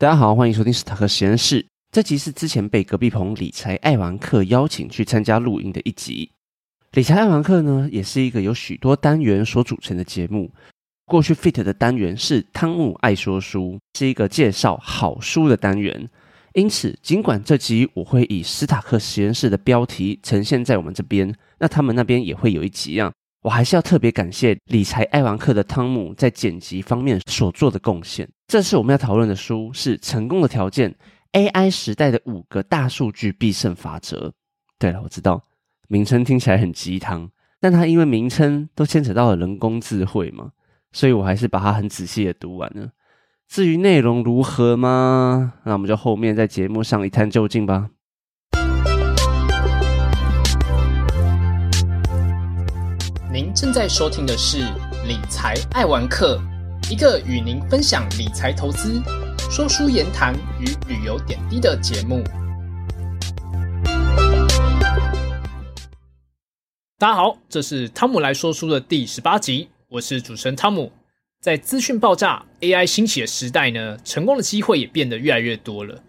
大家好，欢迎收听史塔克实验室。这集是之前被隔壁棚理财爱玩客邀请去参加录音的一集。理财爱玩客呢，也是一个由许多单元所组成的节目。过去 fit 的单元是汤姆爱说书，是一个介绍好书的单元。因此，尽管这集我会以斯塔克实验室的标题呈现在我们这边，那他们那边也会有一集啊。我还是要特别感谢理财爱玩客的汤姆在剪辑方面所做的贡献。这次我们要讨论的书是《成功的条件》，AI 时代的五个大数据必胜法则。对了，我知道名称听起来很鸡汤，但它因为名称都牵扯到了人工智慧嘛，所以我还是把它很仔细的读完了。至于内容如何吗？那我们就后面在节目上一探究竟吧。您正在收听的是《理财爱玩客》，一个与您分享理财投资、说书言谈与旅游点滴的节目。大家好，这是汤姆来说书的第十八集，我是主持人汤姆。在资讯爆炸、AI 兴起的时代呢，成功的机会也变得越来越多了，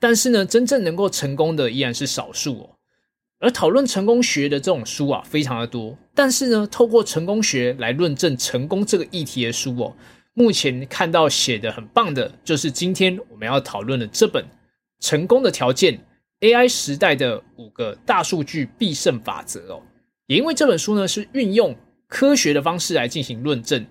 但是呢，真正能够成功的依然是少数哦。而讨论成功学的这种书啊，非常的多。但是呢，透过成功学来论证成功这个议题的书哦，目前看到写的很棒的，就是今天我们要讨论的这本《成功的条件：AI 时代的五个大数据必胜法则》哦。也因为这本书呢是运用科学的方式来进行论证，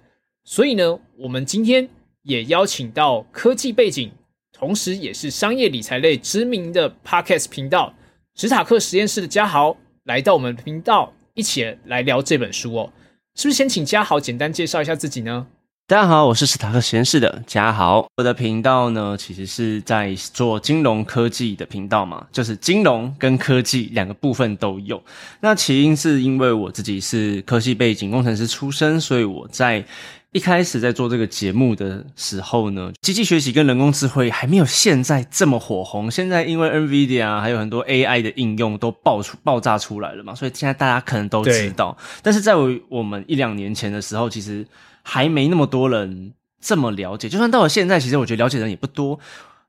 所以呢，我们今天也邀请到科技背景，同时也是商业理财类知名的 Podcast 频道。史塔克实验室的嘉豪来到我们频道，一起来聊这本书哦。是不是先请嘉豪简单介绍一下自己呢？大家好，我是史塔克实验室的嘉豪。我的频道呢，其实是在做金融科技的频道嘛，就是金融跟科技两个部分都有。那起因是因为我自己是科技背景工程师出身，所以我在。一开始在做这个节目的时候呢，机器学习跟人工智慧还没有现在这么火红。现在因为 NVIDIA 啊，还有很多 AI 的应用都爆出爆炸出来了嘛，所以现在大家可能都知道。但是在我我们一两年前的时候，其实还没那么多人这么了解。就算到了现在，其实我觉得了解的人也不多。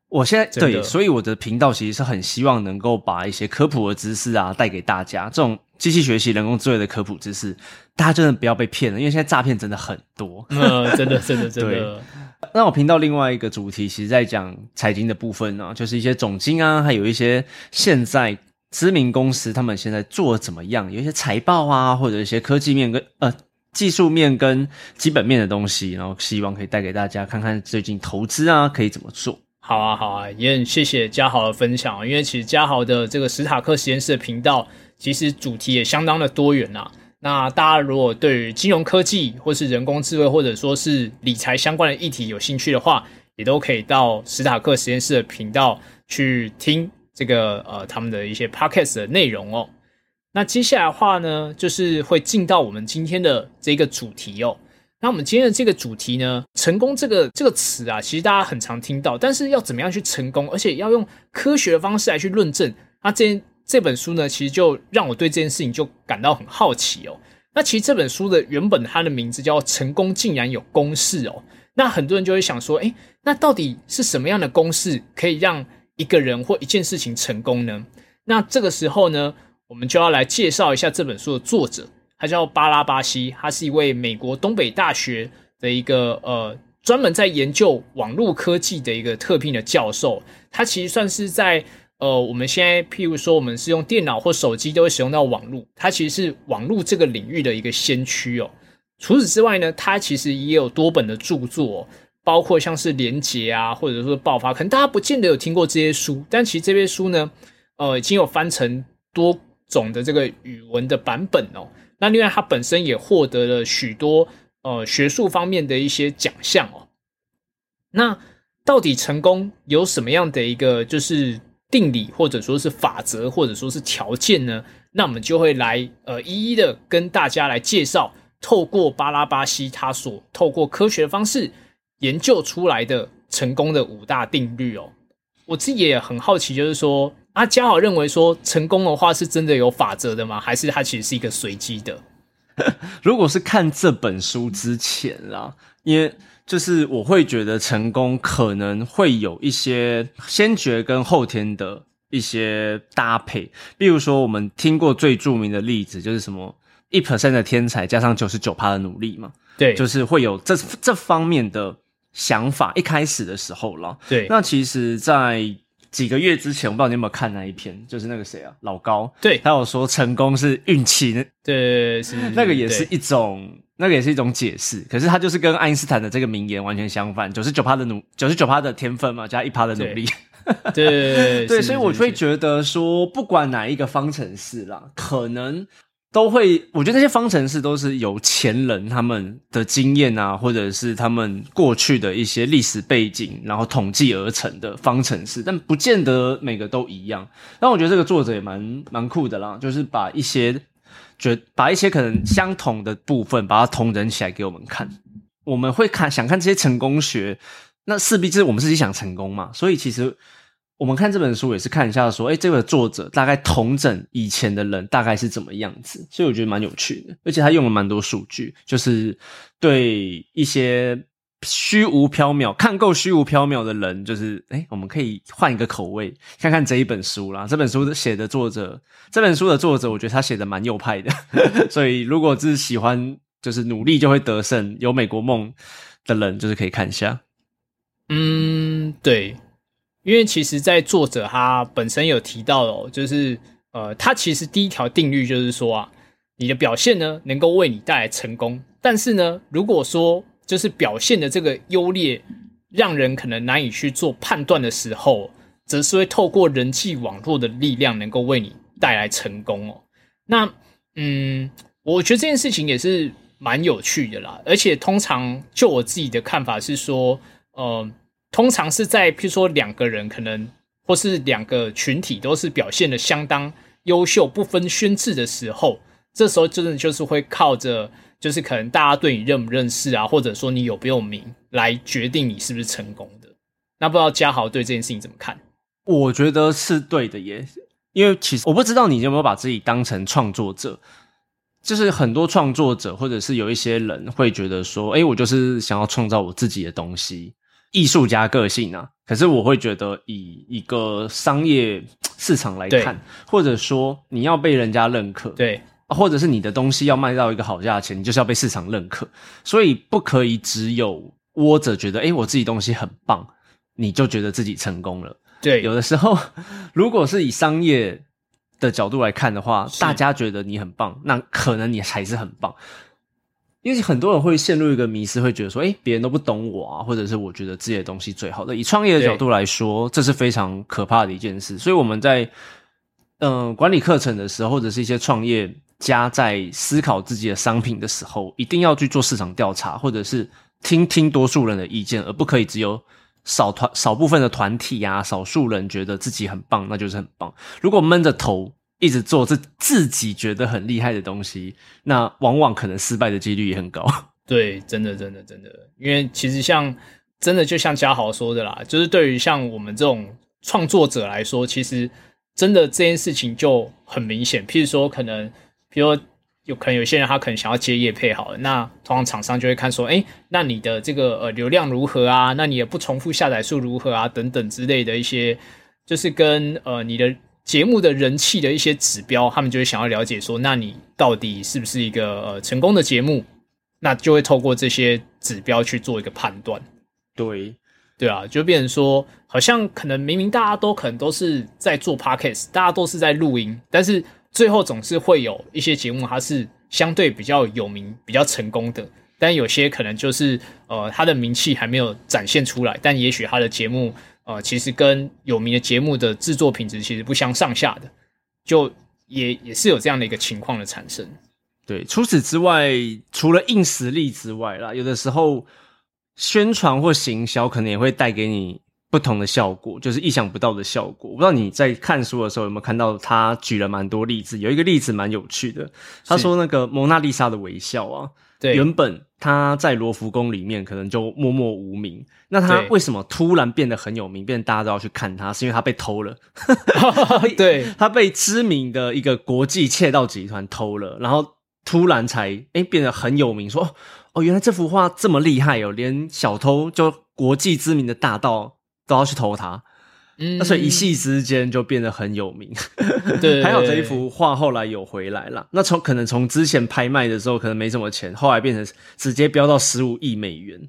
我现在对，所以我的频道其实是很希望能够把一些科普的知识啊带给大家。这种机器学习、人工智慧的科普知识，大家真的不要被骗了，因为现在诈骗真的很多。嗯，真的，真的，真的。那我频道另外一个主题，其实在讲财经的部分呢，就是一些总经啊，还有一些现在知名公司他们现在做的怎么样，有一些财报啊，或者一些科技面跟呃技术面跟基本面的东西，然后希望可以带给大家看看最近投资啊可以怎么做。好啊，好啊，也很谢谢嘉豪的分享。因为其实嘉豪的这个史塔克实验室的频道，其实主题也相当的多元呐。那大家如果对于金融科技，或是人工智慧，或者说是理财相关的议题有兴趣的话，也都可以到史塔克实验室的频道去听这个呃他们的一些 podcast 的内容哦。那接下来的话呢，就是会进到我们今天的这个主题哦。那我们今天的这个主题呢，成功这个这个词啊，其实大家很常听到，但是要怎么样去成功，而且要用科学的方式来去论证。那这这本书呢，其实就让我对这件事情就感到很好奇哦。那其实这本书的原本它的名字叫《成功竟然有公式》哦。那很多人就会想说，哎，那到底是什么样的公式可以让一个人或一件事情成功呢？那这个时候呢，我们就要来介绍一下这本书的作者。他叫巴拉巴西，他是一位美国东北大学的一个呃，专门在研究网络科技的一个特聘的教授。他其实算是在呃，我们现在譬如说，我们是用电脑或手机都会使用到网络，他其实是网络这个领域的一个先驱哦。除此之外呢，他其实也有多本的著作，包括像是《连结》啊，或者说《爆发》，可能大家不见得有听过这些书，但其实这些书呢，呃，已经有翻成多种的这个语文的版本哦。那另外，他本身也获得了许多呃学术方面的一些奖项哦。那到底成功有什么样的一个就是定理，或者说是法则，或者说是条件呢？那我们就会来呃一一的跟大家来介绍，透过巴拉巴西他所透过科学的方式研究出来的成功的五大定律哦。我自己也很好奇，就是说。阿嘉豪认为说，成功的话是真的有法则的吗？还是它其实是一个随机的？如果是看这本书之前啦，因为就是我会觉得成功可能会有一些先决跟后天的一些搭配，比如说我们听过最著名的例子就是什么一 percent 的天才加上九十九趴的努力嘛，对，就是会有这这方面的想法，一开始的时候了。对，那其实，在几个月之前，我不知道你有没有看那一篇，就是那个谁啊，老高，对他有说成功是运气，那对是 那个也是对一种，那个也是一种解释。可是他就是跟爱因斯坦的这个名言完全相反，九十九趴的努，九十九趴的天分嘛，加一趴的努力。对 对，是所以我会觉得说，不管哪一个方程式啦，可能都会，我觉得那些方程式都是由前人他们的经验啊，或者是他们过去的一些历史背景，然后统计而成的方程式，但不见得每个都一样。但我觉得这个作者也蛮蛮酷的啦，就是把一些觉把一些可能相同的部分，把它同整起来给我们看。我们会看想看这些成功学，那势必就是我们自己想成功嘛，所以其实我们看这本书也是看一下说，哎，这个作者大概同整以前的人大概是怎么样子，所以我觉得蛮有趣的，而且他用了蛮多数据，就是对一些虚无缥缈、看够虚无缥缈的人，就是哎，我们可以换一个口味，看看这一本书啦。这本书写的作者，这本书的作者，我觉得他写的蛮右派的，所以如果是喜欢就是努力就会得胜、有美国梦的人，就是可以看一下。嗯，对，因为其实，在作者他本身有提到哦，就是呃，他其实第一条定律就是说啊，你的表现呢能够为你带来成功，但是呢，如果说就是表现的这个优劣让人可能难以去做判断的时候，则是会透过人际网络的力量能够为你带来成功哦。那嗯，我觉得这件事情也是蛮有趣的啦，而且通常就我自己的看法是说，呃，通常是在譬如说两个人可能或是两个群体都是表现的相当优秀、不分轩轾的时候，这时候真的就是会靠着就是可能大家对你认不认识啊，或者说你有没有名来决定你是不是成功的。那不知道嘉豪对这件事情怎么看？我觉得是对的耶，因为其实我不知道你有没有把自己当成创作者，就是很多创作者或者是有一些人会觉得说，哎，我就是想要创造我自己的东西，艺术家个性啊。可是我会觉得，以一个商业市场来看，或者说你要被人家认可，对，或者是你的东西要卖到一个好价钱，你就是要被市场认可，所以不可以只有窝着觉得，哎，我自己东西很棒，你就觉得自己成功了。对，有的时候，如果是以商业的角度来看的话，大家觉得你很棒，那可能你还是很棒。因为很多人会陷入一个迷思，会觉得说：“哎，别人都不懂我啊，或者是我觉得自己的东西最好的。”以创业的角度来说，这是非常可怕的一件事。所以我们在嗯、呃管理课程的时候，或者是一些创业家在思考自己的商品的时候，一定要去做市场调查，或者是听听多数人的意见，而不可以只有少团少部分的团体啊，少数人觉得自己很棒，那就是很棒。如果闷着头一直做自自己觉得很厉害的东西，那往往可能失败的几率也很高。对，真的，真的，真的，因为其实像真的就像嘉豪说的啦，就是对于像我们这种创作者来说，其实真的这件事情就很明显。譬如说，可能，比如说有可能有些人他可能想要接业配好了，那通常厂商就会看说，哎，那你的这个呃流量如何啊？那你的不重复下载数如何啊？等等之类的一些，就是跟呃你的节目的人气的一些指标，他们就会想要了解说，那你到底是不是一个呃成功的节目？那就会透过这些指标去做一个判断，对，对啊，就变成说，好像可能明明大家都可能都是在做 podcast，大家都是在录音，但是最后总是会有一些节目它是相对比较有名、比较成功的，但有些可能就是呃，它的名气还没有展现出来，但也许它的节目呃，其实跟有名的节目的制作品质其实不相上下的，就也也是有这样的一个情况的产生。对，除此之外，除了硬实力之外啦，有的时候宣传或行销可能也会带给你不同的效果，就是意想不到的效果。我不知道你在看书的时候有没有看到，他举了蛮多例子，有一个例子蛮有趣的，他说那个蒙娜丽莎的微笑啊，对，原本他在罗浮宫里面可能就默默无名，那他对为什么突然变得很有名，变得大家都要去看他？是因为他被偷了。对 他被知名的一个国际窃盗集团偷了，然后突然才哎变得很有名，说哦，原来这幅画这么厉害哦，连小偷就国际知名的大盗都要去偷它。嗯，那所以一夕之间就变得很有名。对，还好这一幅画后来有回来了。那从可能从之前拍卖的时候可能没什么钱，后来变成直接飙到十五亿美元。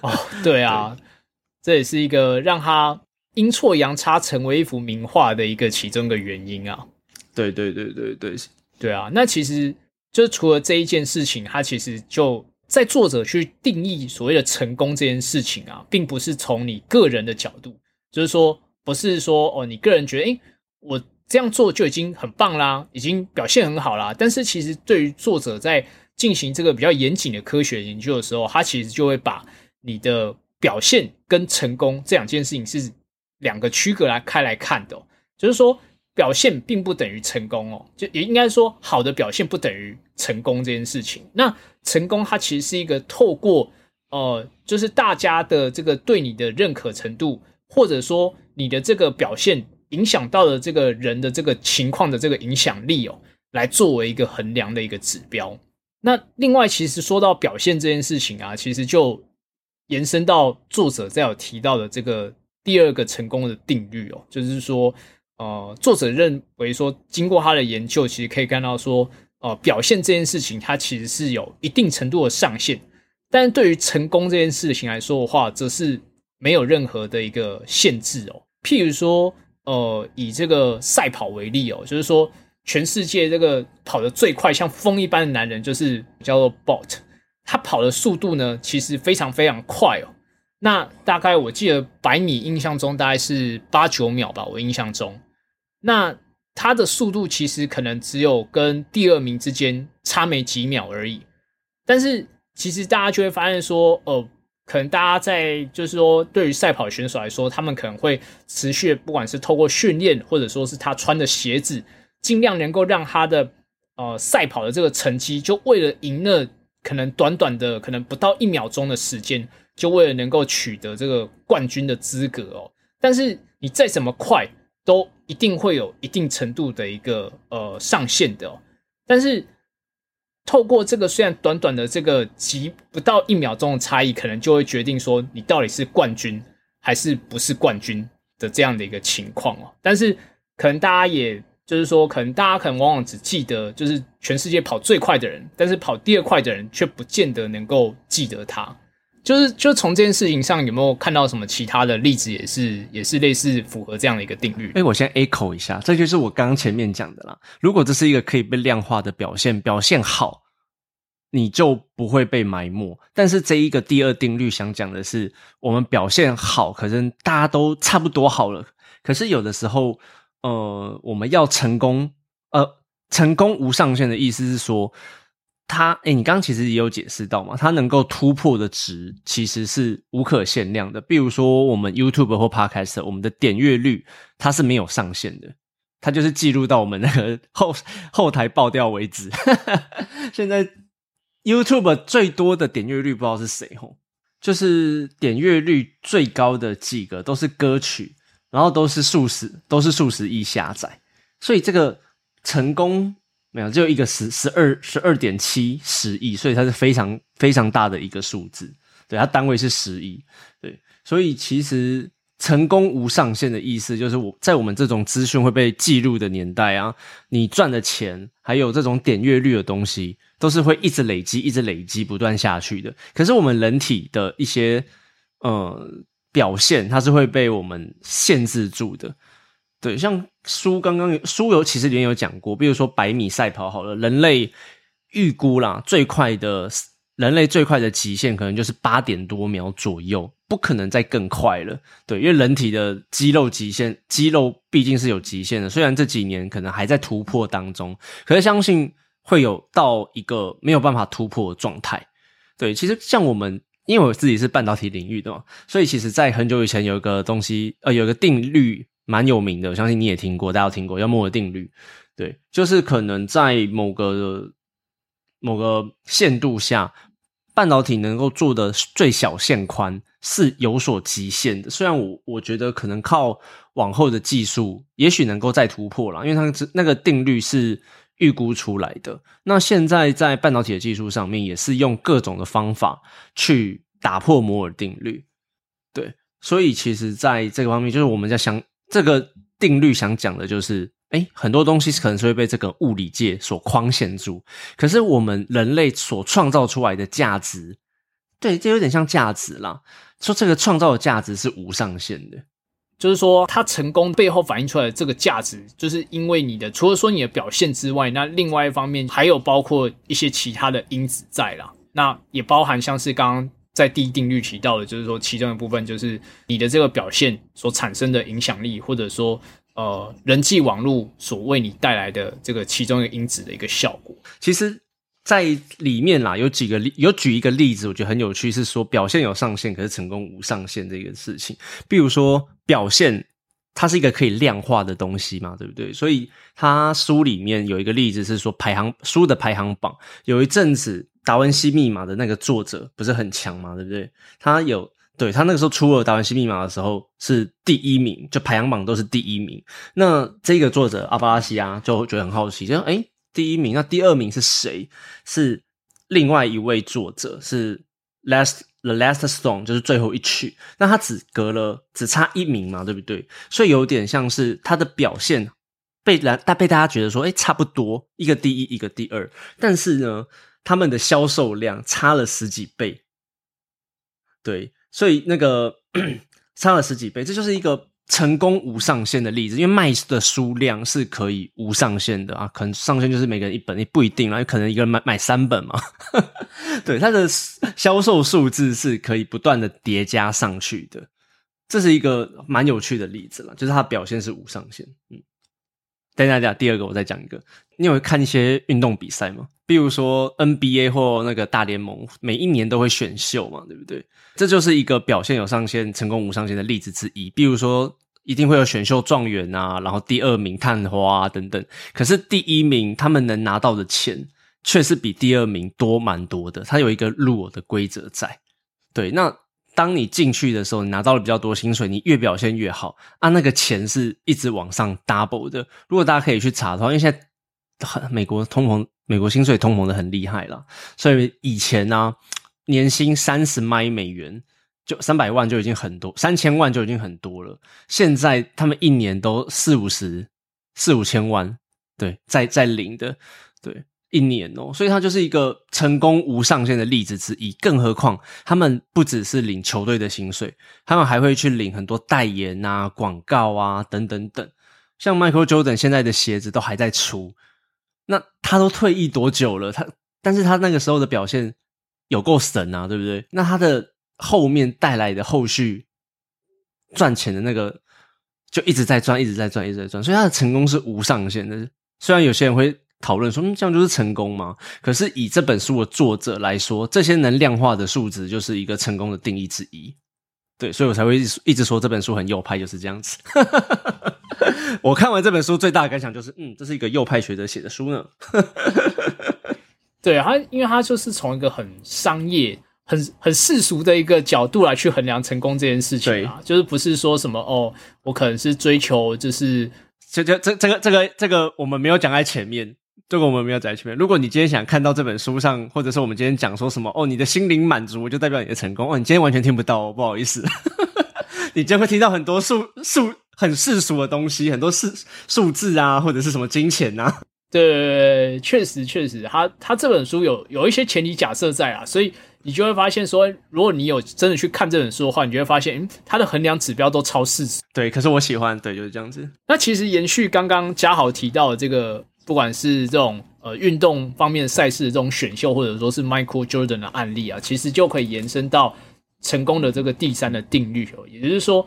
哦，对啊，这也是一个让他阴错阳差成为一幅名画的一个其中的原因啊。对对对对对对啊！那其实就除了这一件事情，他其实就在作者去定义所谓的成功这件事情啊，并不是从你个人的角度，就是说。不是说哦，你个人觉得，诶，我这样做就已经很棒啦，已经表现很好啦。但是其实对于作者在进行这个比较严谨的科学研究的时候，他其实就会把你的表现跟成功这两件事情是两个区隔来开来看的。就是说，表现并不等于成功哦，就也应该说，好的表现不等于成功这件事情。那成功它其实是一个透过呃，就是大家的这个对你的认可程度。或者说你的这个表现影响到了这个人的这个情况的这个影响力哦，来作为一个衡量的一个指标。那另外，其实说到表现这件事情啊，其实就延伸到作者在有提到的这个第二个成功的定律哦，就是说，呃，作者认为说，经过他的研究，其实可以看到说，呃，表现这件事情它其实是有一定程度的上限，但是对于成功这件事情来说的话，则是。没有任何的一个限制哦，譬如说，呃，以这个赛跑为例哦，就是说，全世界这个跑得最快像风一般的男人，就是叫做 b o t 他跑的速度呢，其实非常非常快哦。那大概我记得百米印象中大概是八九秒吧，我印象中，那他的速度其实可能只有跟第二名之间差没几秒而已，但是其实大家就会发现说，呃。可能大家在就是说，对于赛跑选手来说，他们可能会持续，不管是透过训练，或者说是他穿的鞋子，尽量能够让他的呃赛跑的这个成绩，就为了赢了可能短短的可能不到一秒钟的时间，就为了能够取得这个冠军的资格哦。但是你再怎么快，都一定会有一定程度的一个呃上限的。哦但是透过这个虽然短短的这个几不到一秒钟的差异，可能就会决定说你到底是冠军还是不是冠军的这样的一个情况哦。但是可能大家也就是说，可能大家可能往往只记得就是全世界跑最快的人，但是跑第二快的人却不见得能够记得他。就是就从这件事情上有没有看到什么其他的例子，也是也是类似符合这样的一个定律？哎，我先 echo 一下，这就是我刚刚前面讲的啦。如果这是一个可以被量化的表现，表现好，你就不会被埋没。但是这一个第二定律想讲的是，我们表现好，可是大家都差不多好了。可是有的时候，呃，我们要成功，呃，成功无上限的意思是说。它，哎，你刚刚其实也有解释到嘛，它能够突破的值其实是无可限量的。比如说，我们 YouTube 或 Podcast，我们的点阅率它是没有上限的，它就是记录到我们那个后后台爆掉为止。现在 YouTube 最多的点阅率不知道是谁吼，就是点阅率最高的几个都是歌曲，然后都是数十，都是数十亿下载，所以这个成功。没有，只有一个十十二十二点七十亿，所以它是非常非常大的一个数字。对，它单位是十亿。对，所以其实成功无上限的意思，就是我在我们这种资讯会被记录的年代啊，你赚的钱还有这种点阅率的东西，都是会一直累积、一直累积、不断下去的。可是我们人体的一些呃表现，它是会被我们限制住的。对，像书刚刚书有其实里面有讲过，比如说百米赛跑好了，人类预估啦最快的人类最快的极限可能就是八点多秒左右，不可能再更快了。对，因为人体的肌肉极限，肌肉毕竟是有极限的。虽然这几年可能还在突破当中，可是相信会有到一个没有办法突破的状态。对，其实像我们，因为我自己是半导体领域的嘛，所以其实在很久以前有一个东西，呃，有一个定律。蛮有名的，我相信你也听过，大家有听过，叫摩尔定律。对，就是可能在某个某个限度下，半导体能够做的最小线宽是有所极限的。虽然我我觉得可能靠往后的技术，也许能够再突破了，因为它那个定律是预估出来的。那现在在半导体的技术上面，也是用各种的方法去打破摩尔定律。对，所以其实在这个方面，就是我们在想这个定律想讲的就是，哎，很多东西可能是会被这个物理界所框限住，可是我们人类所创造出来的价值，对，这有点像价值啦。说这个创造的价值是无上限的。就是说，他成功背后反映出来的这个价值，就是因为你的除了说你的表现之外，那另外一方面还有包括一些其他的因子在啦。那也包含像是刚刚在第一定律提到的，就是说其中一部分就是你的这个表现所产生的影响力，或者说呃人际网络所为你带来的这个其中一个因子的一个效果。其实。在里面啦，有几个例，有举一个例子，我觉得很有趣，是说表现有上限，可是成功无上限这个事情。比如说表现，它是一个可以量化的东西嘛，对不对？所以他书里面有一个例子是说排行书的排行榜，有一阵子达文西密码的那个作者不是很强嘛，对不对？他有对他那个时候出了达文西密码的时候是第一名，就排行榜都是第一名。那这个作者阿巴拉西亚就觉得很好奇，就说哎。第一名，那第二名是谁？是另外一位作者，是 Last the Last Song，就是最后一曲。那他只隔了只差一名嘛，对不对？所以有点像是他的表现被来大被大家觉得说，哎，差不多，一个第一，一个第二。但是呢，他们的销售量差了十几倍。对，所以那个 差了十几倍，这就是一个。成功无上限的例子，因为卖的数量是可以无上限的啊，可能上限就是每个人一本，也不一定啦，可能一个人买买三本嘛。对，它的销售数字是可以不断的叠加上去的，这是一个蛮有趣的例子了，就是它表现是无上限。嗯，等一下，第二个我再讲一个，你有看一些运动比赛吗？比如说 NBA 或那个大联盟，每一年都会选秀嘛，对不对？这就是一个表现有上限、成功无上限的例子之一。比如说，一定会有选秀状元啊，然后第二名探花啊等等。可是第一名他们能拿到的钱，却是比第二名多蛮多的。它有一个入我的规则在。对，那当你进去的时候，你拿到了比较多薪水，你越表现越好啊，那个钱是一直往上 double 的。如果大家可以去查的话，因为现在。很美国通膨，美国薪水通膨的很厉害了，所以以前呢，年薪三十麦美元就三百万就已经很多，三千万就已经很多了。现在他们一年都四五十、四五千万，对，在在领的，对，一年哦，所以它就是一个成功无上限的例子之一。更何况他们不只是领球队的薪水，他们还会去领很多代言啊、广告啊等等等。像 Michael Jordan 现在的鞋子都还在出。那他都退役多久了？他，但是他那个时候的表现有够神啊，对不对？那他的后面带来的后续赚钱的那个，就一直在赚，一直在赚，一直在赚，所以他的成功是无上限的。虽然有些人会讨论说，嗯，这样就是成功吗？可是以这本书的作者来说，这些能量化的数值就是一个成功的定义之一。对，所以我才会一直说这本书很右派，就是这样子。我看完这本书最大的感想就是，嗯，这是一个右派学者写的书呢。对他，因为他就是从一个很商业、很很世俗的一个角度来去衡量成功这件事情啊，就是不是说什么哦，我可能是追求，就是这这这这个这个这个我们没有讲在前面，这个我们没有讲在前面。如果你今天想看到这本书上，或者是我们今天讲说什么哦，你的心灵满足就代表你的成功哦，你今天完全听不到哦，不好意思，你今天会听到很多数数。很世俗的东西，很多数数字啊，或者是什么金钱 呐？对，确实确实，他他这本书有有一些前提假设在啊，所以你就会发现说，如果你有真的去看这本书的话，你就会发现，嗯，它的衡量指标都超世俗。对，可是我喜欢，对，就是这样子。那其实延续刚刚嘉豪提到的这个，不管是这种呃运动方面赛事的这种选秀，或者说是 Michael Jordan 的案例啊，其实就可以延伸到成功的这个第三的定律哦，也就是说。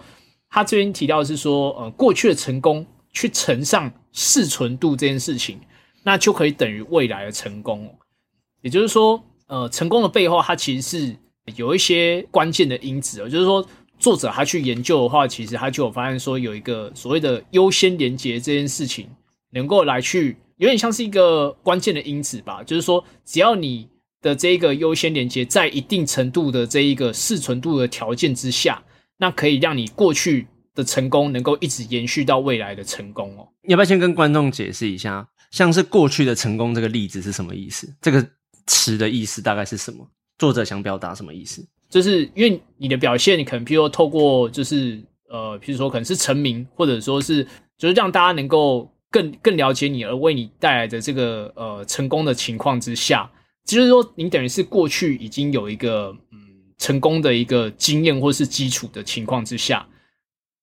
他这边提到是说，呃，过去的成功去乘上适存度这件事情，那就可以等于未来的成功。也就是说，呃，成功的背后，它其实是有一些关键的因子哦。就是说，作者他去研究的话，其实他就有发现说，有一个所谓的优先连接这件事情，能够来去有点像是一个关键的因子吧。就是说，只要你的这一个优先连接在一定程度的这一个适存度的条件之下。那可以让你过去的成功能够一直延续到未来的成功哦。要不要先跟观众解释一下像是过去的成功这个例子是什么意思？这个词的意思大概是什么？作者想表达什么意思？就是因为你的表现，你可能譬如透过就是呃，譬如说可能是成名，或者说是就是让大家能够更更了解你，而为你带来的这个呃成功的情况之下，就是说你等于是过去已经有一个嗯成功的一个经验或是基础的情况之下，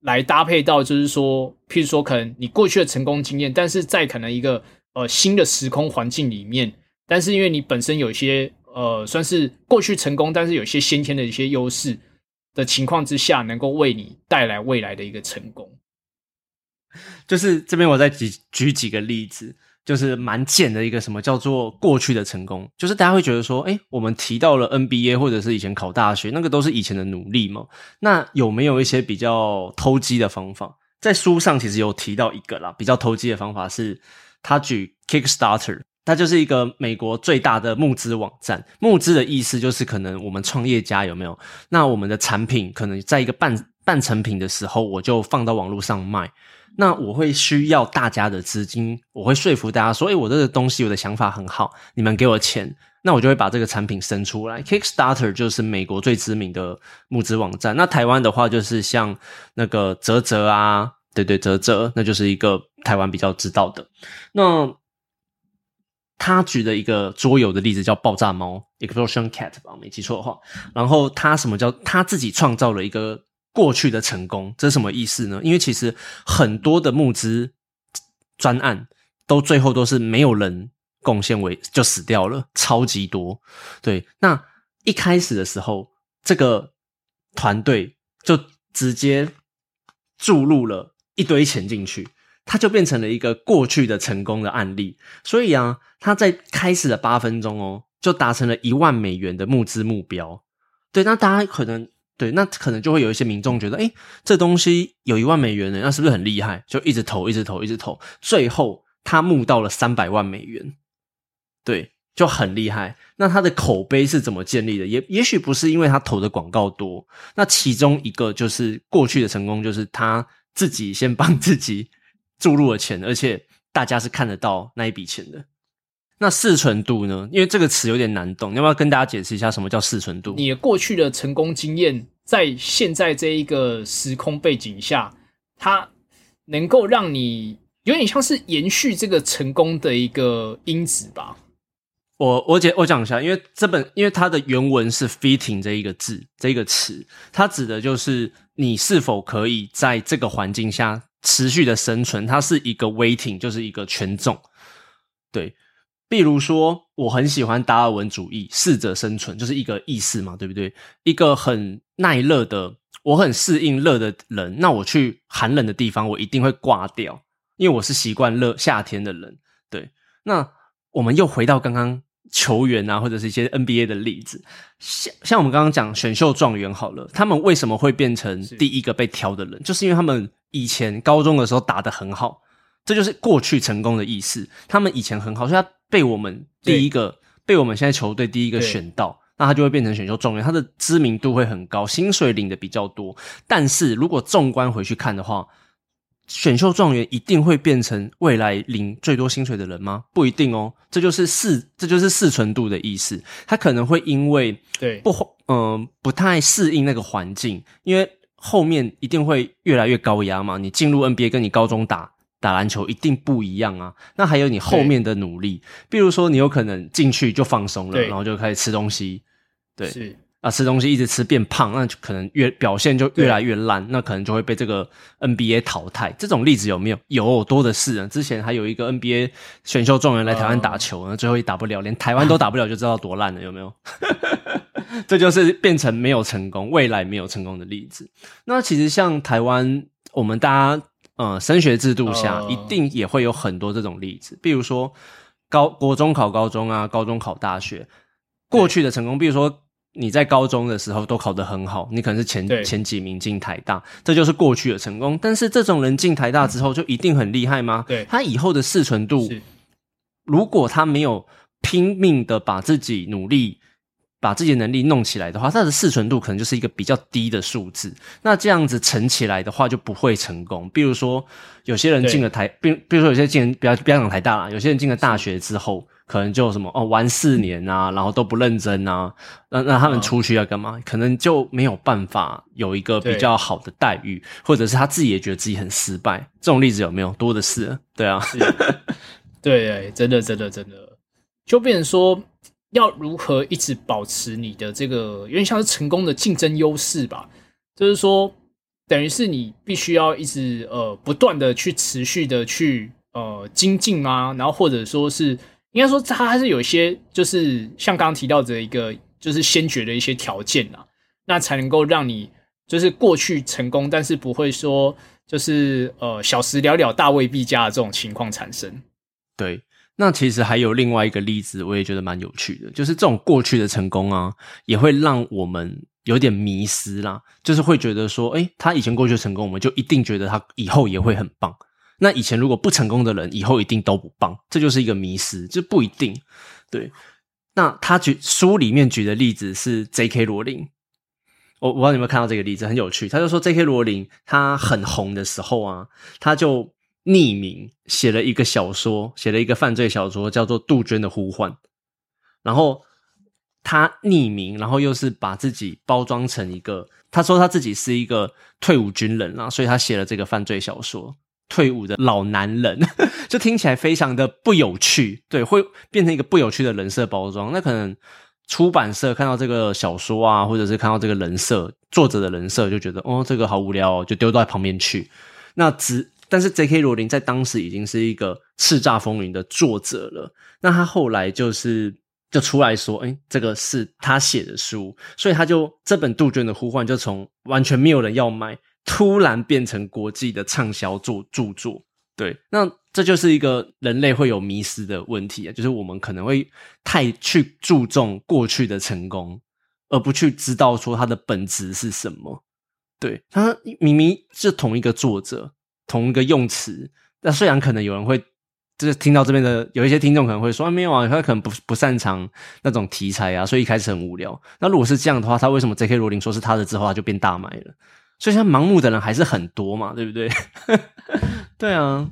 来搭配到就是说，譬如说可能你过去的成功经验，但是在可能一个呃新的时空环境里面，但是因为你本身有一些。呃，算是过去成功，但是有些先天的一些优势的情况之下，能够为你带来未来的一个成功。就是这边我再举举几个例子，就是蛮简的一个什么叫做过去的成功，就是大家会觉得说，哎，我们提到了 NBA 或者是以前考大学，那个都是以前的努力嘛。那有没有一些比较偷鸡的方法？在书上其实有提到一个啦，比较偷鸡的方法是，他举 Kickstarter。它就是一个美国最大的募资网站。募资的意思就是，可能我们创业家有没有？那我们的产品可能在一个半半成品的时候，我就放到网络上卖。那我会需要大家的资金，我会说服大家说：“诶，我这个东西，我的想法很好，你们给我钱，那我就会把这个产品生出来。” Kickstarter 就是美国最知名的募资网站。那台湾的话，就是像那个泽泽啊，对对，泽泽，那就是一个台湾比较知道的。那他举的一个桌游的例子叫爆炸猫 （Explosion Cat） 吧，没记错的话。然后他什么叫他自己创造了一个过去的成功？这是什么意思呢？因为其实很多的募资专案都最后都是没有人贡献为就死掉了，超级多。对，那一开始的时候，这个团队就直接注入了一堆钱进去。它就变成了一个过去的成功的案例，所以啊，他在开始的八分钟哦，就达成了一万美元的募资目标。对，那大家可能对，那可能就会有一些民众觉得，哎，这东西有一万美元的，那是不是很厉害？就一直投，一直投，一直投，最后他募到了三百万美元，对，就很厉害。那他的口碑是怎么建立的？也也许不是因为他投的广告多，那其中一个就是过去的成功，就是他自己先帮自己。注入了钱，而且大家是看得到那一笔钱的。那适存度呢？因为这个词有点难懂，要不要跟大家解释一下什么叫适存度？你过去的成功经验，在现在这一个时空背景下，它能够让你有点像是延续这个成功的一个因子吧？我我解我讲一下，因为这本因为它的原文是 “fitting” 这一个字，这一个词，它指的就是你是否可以在这个环境下。持续的生存，它是一个 waiting，就是一个权重。对，比如说，我很喜欢达尔文主义，适者生存，就是一个意思嘛，对不对？一个很耐热的，我很适应热的人，那我去寒冷的地方，我一定会挂掉，因为我是习惯热夏天的人。对，那我们又回到刚刚球员啊，或者是一些 NBA 的例子，像像我们刚刚讲选秀状元好了，他们为什么会变成第一个被挑的人？就是因为他们。以前高中的时候打得很好，这就是过去成功的意思。他们以前很好，所以他被我们第一个被我们现在球队第一个选到，那他就会变成选秀状元，他的知名度会很高，薪水领的比较多。但是如果纵观回去看的话，选秀状元一定会变成未来领最多薪水的人吗？不一定哦。这就是四，这就是四纯度的意思。他可能会因为对不嗯不太适应那个环境，因为。后面一定会越来越高压嘛？你进入 NBA 跟你高中打打篮球一定不一样啊。那还有你后面的努力，比如说你有可能进去就放松了，然后就开始吃东西，对，是啊，吃东西一直吃变胖，那就可能越表现就越来越烂，那可能就会被这个 NBA 淘汰。这种例子有没有？有多的是啊。之前还有一个 NBA 选秀状元来台湾打球，那最后也打不了，连台湾都打不了，就知道多烂了，有没有？这就是变成没有成功，未来没有成功的例子。那其实像台湾，我们大家呃升学制度下，一定也会有很多这种例子。比如说高国中考高中啊，高中考大学，过去的成功，比如说你在高中的时候都考得很好，你可能是前前几名进台大，这就是过去的成功。但是这种人进台大之后，就一定很厉害吗？对，他以后的适存度，如果他没有拼命的把自己努力。把自己的能力弄起来的话，它的适存度可能就是一个比较低的数字。那这样子乘起来的话，就不会成功。比如说，有些人进了台，比比如说有些进，不要不要讲台大啦，有些人进了大学之后。可能就什么哦，玩四年啊，然后都不认真啊，那那他们出去要干嘛？可能就没有办法有一个比较好的待遇，或者是他自己也觉得自己很失败。这种例子有没有多的是？对啊，对，真的，真的，真的，就变成说要如何一直保持你的这个有点像是成功的竞争优势吧？就是说，等于是你必须要一直呃不断的去持续的去呃精进啊，然后或者说是。应该说，它还是有一些，就是像刚刚提到的一个，就是先决的一些条件啊，那才能够让你就是过去成功，但是不会说就是呃小时了了，大未必佳的这种情况产生。对，那其实还有另外一个例子，我也觉得蛮有趣的，就是这种过去的成功啊，也会让我们有点迷失啦，就是会觉得说，哎，他以前过去成功，我们就一定觉得他以后也会很棒。那以前如果不成功的人，以后一定都不棒，这就是一个迷失，就不一定。对，那他举书里面举的例子是 J.K. 罗琳，我我不知道你有没有看到这个例子，很有趣。他就说 J.K. 罗琳他很红的时候啊，他就匿名写了一个小说，写了一个犯罪小说，叫做《杜鹃的呼唤》。然后他匿名，然后又是把自己包装成一个，他说他自己是一个退伍军人啊，所以他写了这个犯罪小说。退伍的老男人，就听起来非常的不有趣，对，会变成一个不有趣的人设包装。那可能出版社看到这个小说啊，或者是看到这个人设作者的人设，就觉得哦，这个好无聊，哦，就丢到旁边去。那只但是 J.K. 罗琳在当时已经是一个叱咤风云的作者了。那他后来就是就出来说，哎，这个是他写的书，所以他就这本杜鹃的呼唤就从完全没有人要买。突然变成国际的畅销作著作，对，那这就是一个人类会有迷失的问题啊，就是我们可能会太去注重过去的成功，而不去知道说它的本质是什么。对，他明明是同一个作者，同一个用词，那虽然可能有人会就是听到这边的有一些听众可能会说没有啊，他可能不不擅长那种题材啊，所以一开始很无聊。那如果是这样的话，他为什么 J.K. 罗琳说是他的之后，他就变大卖了？所以，像盲目的人还是很多嘛，对不对？对啊，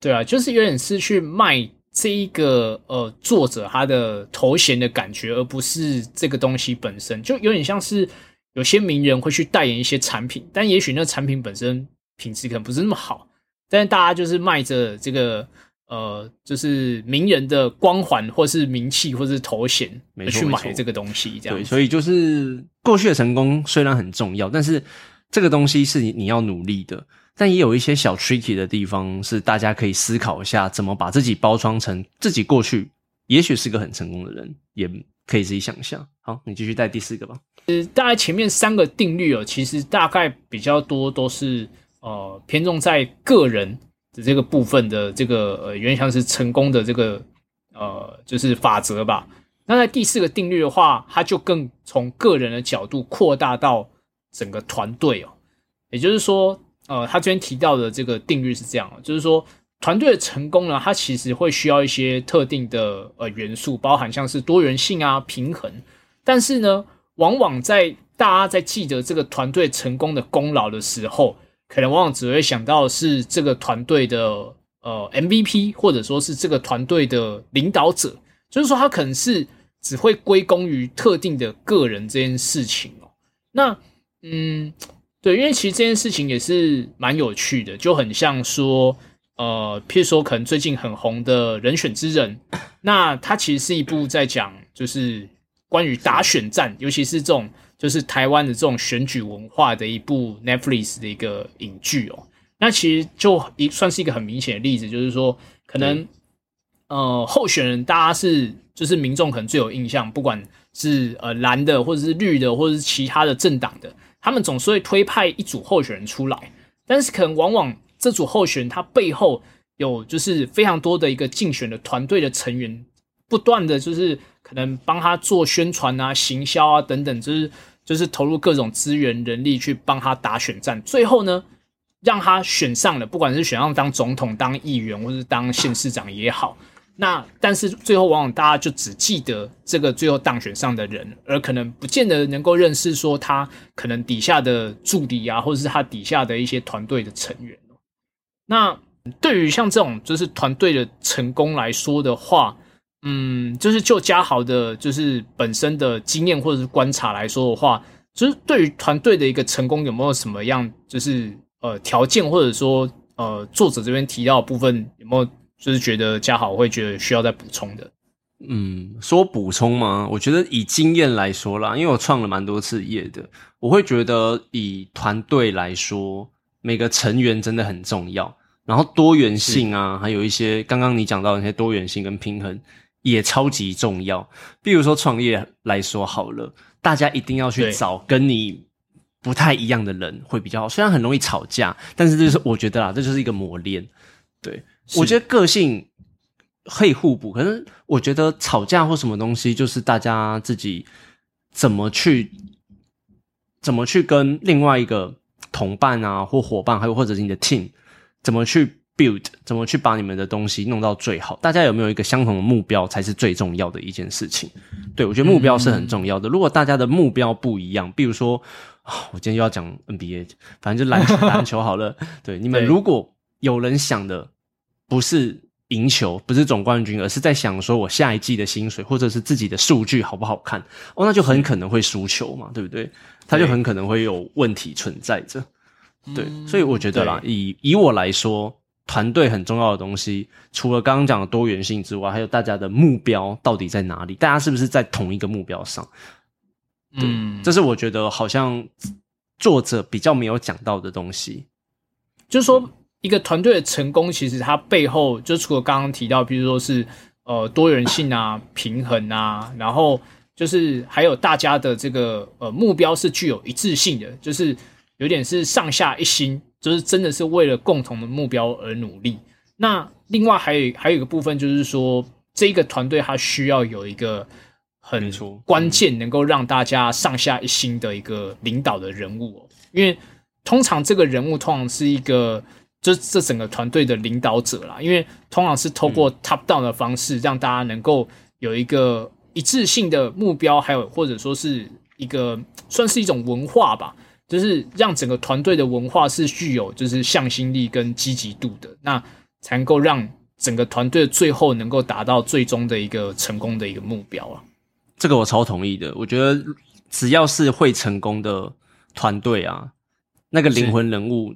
对啊，就是有点是去卖这一个呃作者他的头衔的感觉，而不是这个东西本身。就有点像是有些名人会去代言一些产品，但也许那产品本身品质可能不是那么好，但是大家就是卖着这个呃，就是名人的光环，或是名气，或是头衔，去买这个东西。这样，对，所以就是过去的成功虽然很重要，但是。这个东西是你你要努力的，但也有一些小 tricky 的地方，是大家可以思考一下，怎么把自己包装成自己过去也许是个很成功的人，也可以自己想象。好，你继续带第四个吧。呃，大概前面三个定律哦，其实大概比较多都是呃偏重在个人的这个部分的这个呃，原像是成功的这个呃就是法则吧。那在第四个定律的话，它就更从个人的角度扩大到。整个团队哦，也就是说，呃，他这边提到的这个定律是这样就是说，团队的成功呢，它其实会需要一些特定的呃元素，包含像是多元性啊、平衡。但是呢，往往在大家在记得这个团队成功的功劳的时候，可能往往只会想到是这个团队的呃 MVP，或者说是这个团队的领导者，就是说他可能是只会归功于特定的个人这件事情哦。那嗯，对，因为其实这件事情也是蛮有趣的，就很像说，呃，譬如说可能最近很红的人选之人，那它其实是一部在讲就是关于打选战，尤其是这种就是台湾的这种选举文化的一部 Netflix 的一个影剧哦。那其实就一算是一个很明显的例子，就是说可能呃候选人大家是就是民众可能最有印象，不管是呃蓝的或者是绿的或者是其他的政党的。他们总是会推派一组候选人出来，但是可能往往这组候选人他背后有就是非常多的一个竞选的团队的成员，不断的就是可能帮他做宣传啊、行销啊等等，就是就是投入各种资源人力去帮他打选战，最后呢让他选上了，不管是选上当总统、当议员或是当县市长也好，那但是最后往往大家就只记得这个最后当选上的人，而可能不见得能够认识说他可能底下的助理啊，或者是他底下的一些团队的成员。那对于像这种就是团队的成功来说的话，嗯，就是就嘉豪的，就是本身的经验或者是观察来说的话，就是对于团队的一个成功有没有什么样，就是呃条件，或者说呃作者这边提到的部分有没有？就是觉得嘉豪会觉得需要再补充的，嗯，说补充吗？我觉得以经验来说啦，因为我创了蛮多次业的，我会觉得以团队来说，每个成员真的很重要，然后多元性啊，还有一些刚刚你讲到那些多元性跟平衡也超级重要。比如说创业来说好了，大家一定要去找跟你不太一样的人会比较好，虽然很容易吵架，但是就是我觉得啦，这就是一个磨练，对。我觉得个性可以互补，可是我觉得吵架或什么东西，就是大家自己怎么去怎么去跟另外一个同伴啊或伙伴，还有或者是你的 team 怎么去 build，怎么去把你们的东西弄到最好。大家有没有一个相同的目标，才是最重要的一件事情。对我觉得目标是很重要的。如果大家的目标不一样，比如说我今天又要讲 NBA，反正就篮球篮球好了。对你们，如果有人想的。不是赢球，不是总冠军，而是在想说我下一季的薪水，或者是自己的数据好不好看哦，那就很可能会输球嘛，对不对？他就很可能会有问题存在着。对，所以我觉得啦，以以我来说，团队很重要的东西，除了刚刚讲的多元性之外，还有大家的目标到底在哪里？大家是不是在同一个目标上？嗯，这是我觉得好像作者比较没有讲到的东西，就是说。一个团队的成功，其实它背后就除了刚刚提到，比如说是呃多元性啊、平衡啊，然后就是还有大家的这个呃目标是具有一致性的，就是有点是上下一心，就是真的是为了共同的目标而努力。那另外还有还有一个部分，就是说这个团队它需要有一个很关键，能够让大家上下一心的一个领导的人物，因为通常这个人物通常是一个。就这整个团队的领导者啦，因为通常是透过 top down 的方式，让大家能够有一个一致性的目标，还有或者说是一个算是一种文化吧，就是让整个团队的文化是具有就是向心力跟积极度的，那才能够让整个团队最后能够达到最终的一个成功的一个目标啊。这个我超同意的，我觉得只要是会成功的团队啊，那个灵魂人物。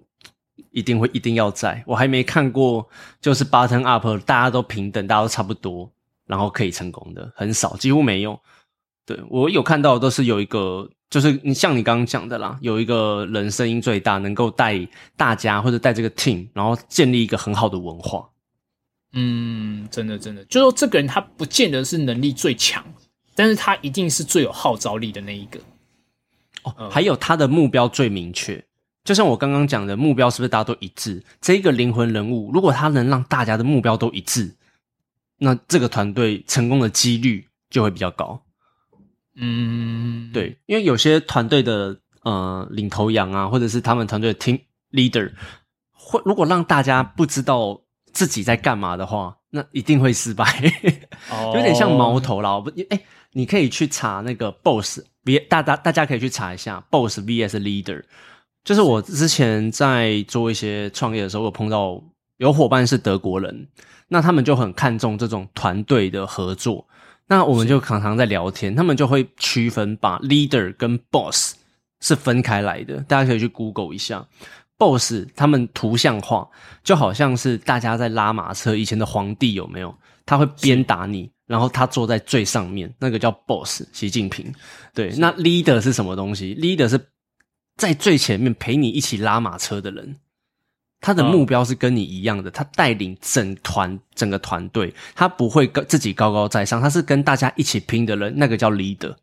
一定会一定要在，我还没看过，就是 button up，大家都平等，大家都差不多，然后可以成功的很少，几乎没有。对我有看到都是有一个，就是你像你刚刚讲的啦，有一个人声音最大，能够带大家或者带这个 team，然后建立一个很好的文化。嗯，真的真的，就说这个人他不见得是能力最强，但是他一定是最有号召力的那一个。哦，还有他的目标最明确。就像我刚刚讲的，目标是不是大家都一致？这一个灵魂人物，如果他能让大家的目标都一致，那这个团队成功的几率就会比较高。嗯，对，因为有些团队的呃领头羊啊，或者是他们团队的 team leader，会如果让大家不知道自己在干嘛的话，那一定会失败。有点像矛头啦。不，哎，你可以去查那个 boss，别大大大家可以去查一下 boss vs leader。就是我之前在做一些创业的时候，我碰到有伙伴是德国人，那他们就很看重这种团队的合作。那我们就常常在聊天，他们就会区分把 leader 跟 boss 是分开来的。大家可以去 Google 一下，boss 他们图像化，就好像是大家在拉马车，以前的皇帝有没有？他会鞭打你，然后他坐在最上面，那个叫 boss，习近平。对，那 leader 是什么东西？leader 是。在最前面陪你一起拉马车的人，他的目标是跟你一样的，他带领整团整个团队，他不会跟自己高高在上，他是跟大家一起拼的人，那个叫 leader。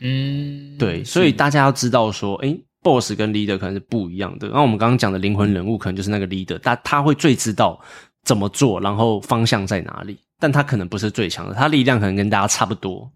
嗯，对，所以大家要知道说，诶 b o s s 跟 leader 可能是不一样的。那我们刚刚讲的灵魂人物，可能就是那个 leader，他他会最知道怎么做，然后方向在哪里，但他可能不是最强的，他力量可能跟大家差不多。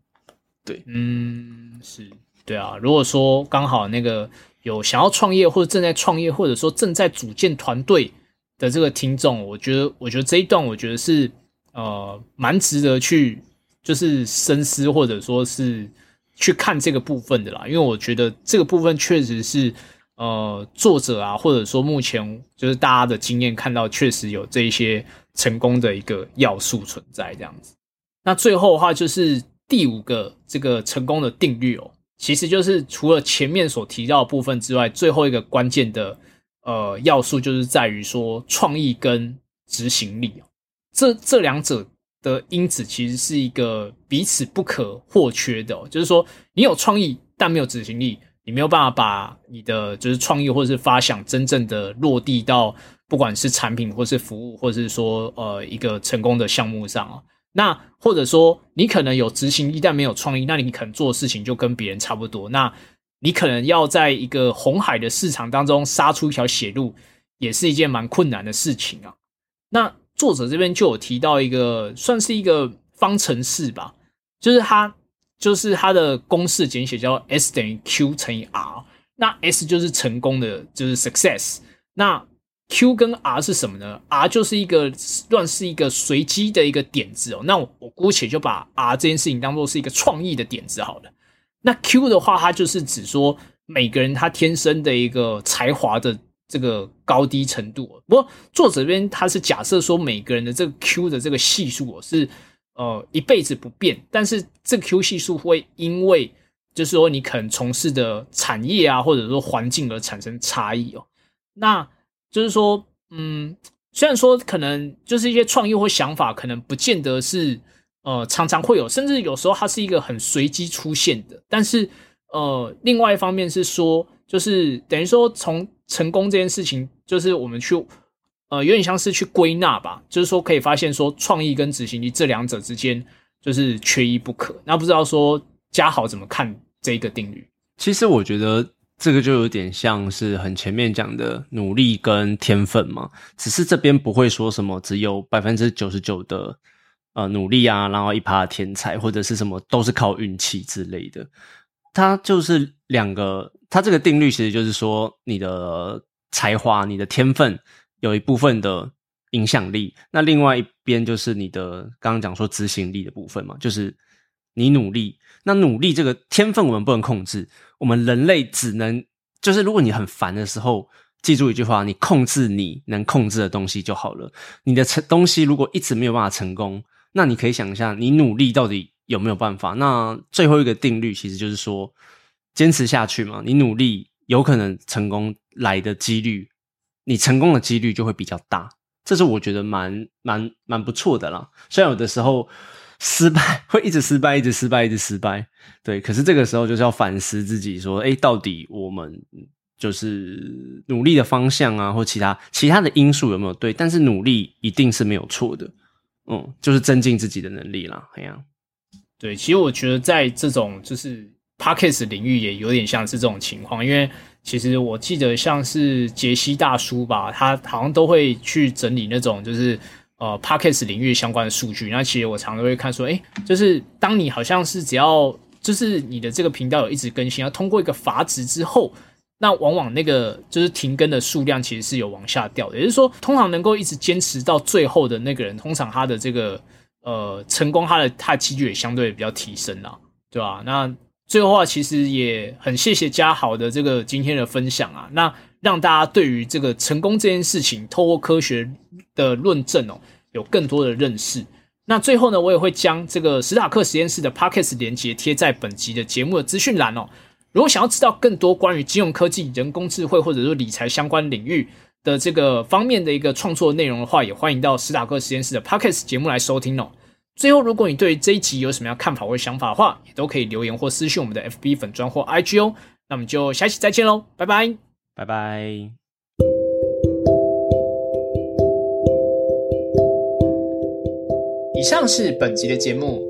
对，嗯，是对啊。如果说刚好那个。有想要创业或者正在创业，或者说正在组建团队的这个听众，我觉得，我觉得这一段，我觉得是呃蛮值得去就是深思或者说是去看这个部分的啦，因为我觉得这个部分确实是呃作者啊，或者说目前就是大家的经验看到，确实有这一些成功的一个要素存在这样子。那最后的话就是第五个这个成功的定律哦，其实就是除了前面所提到的部分之外，最后一个关键的呃要素就是在于说创意跟执行力哦，这这两者的因子其实是一个彼此不可或缺的，就是说你有创意但没有执行力，你没有办法把你的就是创意或者是发想真正的落地到不管是产品或是服务，或者是说呃一个成功的项目上啊。那或者说你可能有执行力但没有创意，那你可能做的事情就跟别人差不多。那你可能要在一个红海的市场当中杀出一条血路，也是一件蛮困难的事情啊。那作者这边就有提到一个，算是一个方程式吧，就是它就是它的公式简写叫 S 等于 Q 乘以 R。那 S 就是成功的，就是 success。那 Q 跟 R 是什么呢？R 就是一个乱是一个随机的一个点子哦。那我姑且就把 R 这件事情当做是一个创意的点子好了。那 Q 的话，它就是指说每个人他天生的一个才华的这个高低程度。不过作者这边他是假设说每个人的这个 Q 的这个系数是呃一辈子不变，但是这个 Q 系数会因为就是说你可能从事的产业啊，或者说环境而产生差异哦。那就是说，嗯，虽然说可能就是一些创意或想法，可能不见得是呃常常会有，甚至有时候它是一个很随机出现的。但是，呃，另外一方面是说，就是等于说从成功这件事情，就是我们去呃有点像是去归纳吧，就是说可以发现说创意跟执行力这两者之间就是缺一不可。那不知道说嘉豪怎么看这个定律？其实我觉得。这个就有点像是很前面讲的努力跟天分嘛，只是这边不会说什么只有百分之九十九的呃努力啊，然后一趴天才或者是什么都是靠运气之类的。它就是两个，它这个定律其实就是说你的才华、你的天分有一部分的影响力，那另外一边就是你的刚刚讲说执行力的部分嘛，就是你努力。那努力这个天分我们不能控制。我们人类只能就是，如果你很烦的时候，记住一句话：你控制你能控制的东西就好了。你的成东西如果一直没有办法成功，那你可以想一下，你努力到底有没有办法？那最后一个定律其实就是说，坚持下去嘛。你努力有可能成功来的几率，你成功的几率就会比较大。这是我觉得蛮蛮蛮不错的啦。虽然有的时候。失败会一直失败，一直失败，一直失败。对，可是这个时候就是要反思自己，说：哎，到底我们就是努力的方向啊，或其他其他的因素有没有对？但是努力一定是没有错的。嗯，就是增进自己的能力啦。这样。对，其实我觉得在这种就是 parkes 领域也有点像是这种情况，因为其实我记得像是杰西大叔吧，他好像都会去整理那种就是。呃 p a c k e t s 领域相关的数据，那其实我常常会看说，哎，就是当你好像是只要就是你的这个频道有一直更新，要通过一个阀值之后，那往往那个就是停更的数量其实是有往下掉的。也就是说，通常能够一直坚持到最后的那个人，通常他的这个呃成功，他的他的几率也相对比较提升了，对吧？那最后话其实也很谢谢嘉豪的这个今天的分享啊，那让大家对于这个成功这件事情，透过科学的论证哦。有更多的认识。那最后呢，我也会将这个史塔克实验室的 Pockets 连接贴在本集的节目的资讯栏哦。如果想要知道更多关于金融科技、人工智慧或者说理财相关领域的这个方面的一个创作内容的话，也欢迎到史塔克实验室的 Pockets 节目来收听哦。最后，如果你对这一集有什么样看法或想法的话，也都可以留言或私信我们的 FB 粉专或 IG 哦。那我们就下期再见喽，拜拜，拜拜。以上是本集的节目，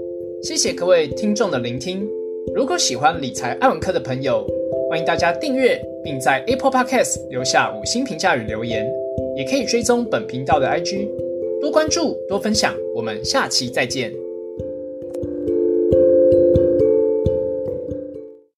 谢谢各位听众的聆听。如果喜欢理财爱文课的朋友，欢迎大家订阅，并在 Apple Podcast 留下五星评价与留言，也可以追踪本频道的 IG，多关注多分享。我们下期再见。